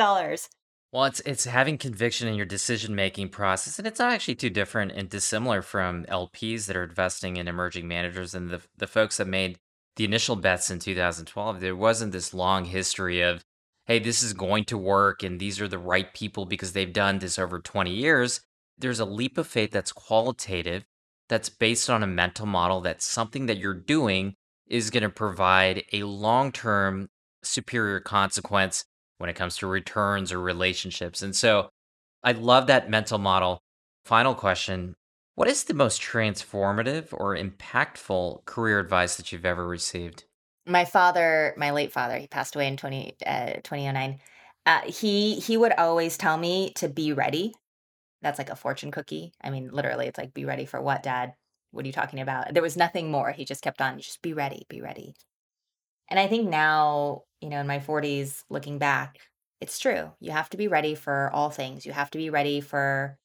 Speaker 1: Well, it's it's having conviction in your decision making process, and it's not actually too different and dissimilar from LPs that are investing in emerging managers and the the folks that made the initial bets in 2012. There wasn't this long history of, hey, this is going to work, and these are the right people because they've done this over 20 years. There's a leap of faith that's qualitative, that's based on a mental model that something that you're doing is going to provide a long term superior consequence when it comes to returns or relationships. And so I love that mental model. Final question What is the most transformative or impactful career advice that you've ever received?
Speaker 2: My father, my late father, he passed away in 20, uh, 2009. Uh, he he would always tell me to be ready. That's like a fortune cookie. I mean, literally, it's like, be ready for what, dad? What are you talking about? There was nothing more. He just kept on, just be ready, be ready. And I think now, you know, in my 40s, looking back, it's true. You have to be ready for all things. You have to be ready for,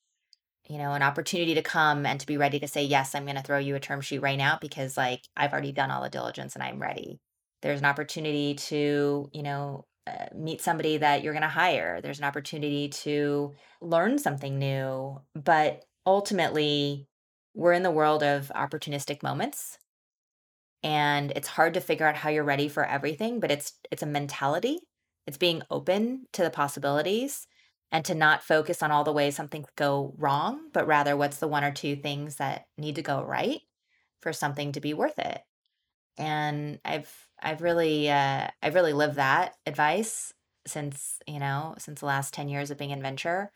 Speaker 2: you know, an opportunity to come and to be ready to say, yes, I'm going to throw you a term sheet right now because, like, I've already done all the diligence and I'm ready. There's an opportunity to, you know, uh, meet somebody that you're going to hire. There's an opportunity to learn something new. But ultimately, we're in the world of opportunistic moments and it's hard to figure out how you're ready for everything but it's it's a mentality. It's being open to the possibilities and to not focus on all the ways something could go wrong but rather what's the one or two things that need to go right for something to be worth it. And i've i've really uh i've really lived that advice since you know since the last 10 years of being in venture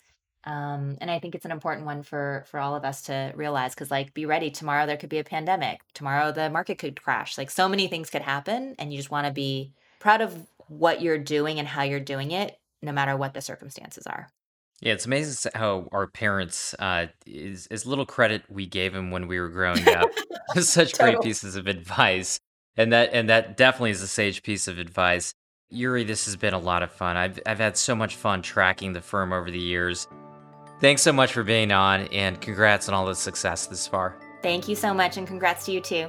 Speaker 2: um, and I think it's an important one for for all of us to realize because like be ready tomorrow there could be a pandemic tomorrow the market could crash like so many things could happen and you just want to be proud of what you're doing and how you're doing it no matter what the circumstances are.
Speaker 1: Yeah, it's amazing how our parents, uh, is as little credit we gave them when we were growing up, such great pieces of advice, and that and that definitely is a sage piece of advice. Eurie, this has been a lot of fun. I've I've had so much fun tracking the firm over the years. Thanks so much for being on, and congrats on all the success this far.
Speaker 2: Thank you so much, and congrats to you too.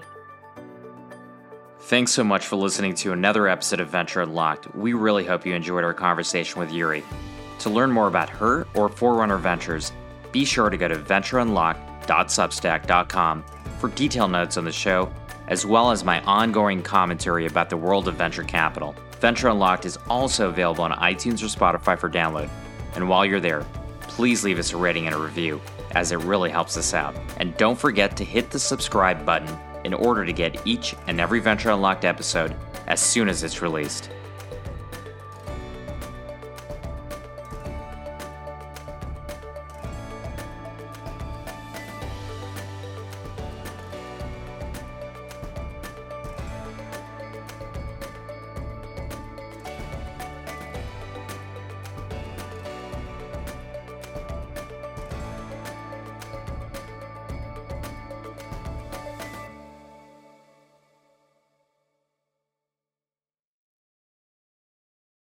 Speaker 1: Thanks so much for listening to another episode of Venture Unlocked. We really hope you enjoyed our conversation with Eurie. To learn more about her or Forerunner Ventures, be sure to go to ventureunlocked.substack.com for detailed notes on the show, as well as my ongoing commentary about the world of venture capital. Venture Unlocked is also available on iTunes or Spotify for download. And while you're there, please leave us a rating and a review, as it really helps us out. And don't forget to hit the subscribe button in order to get each and every Venture Unlocked episode as soon as it's released.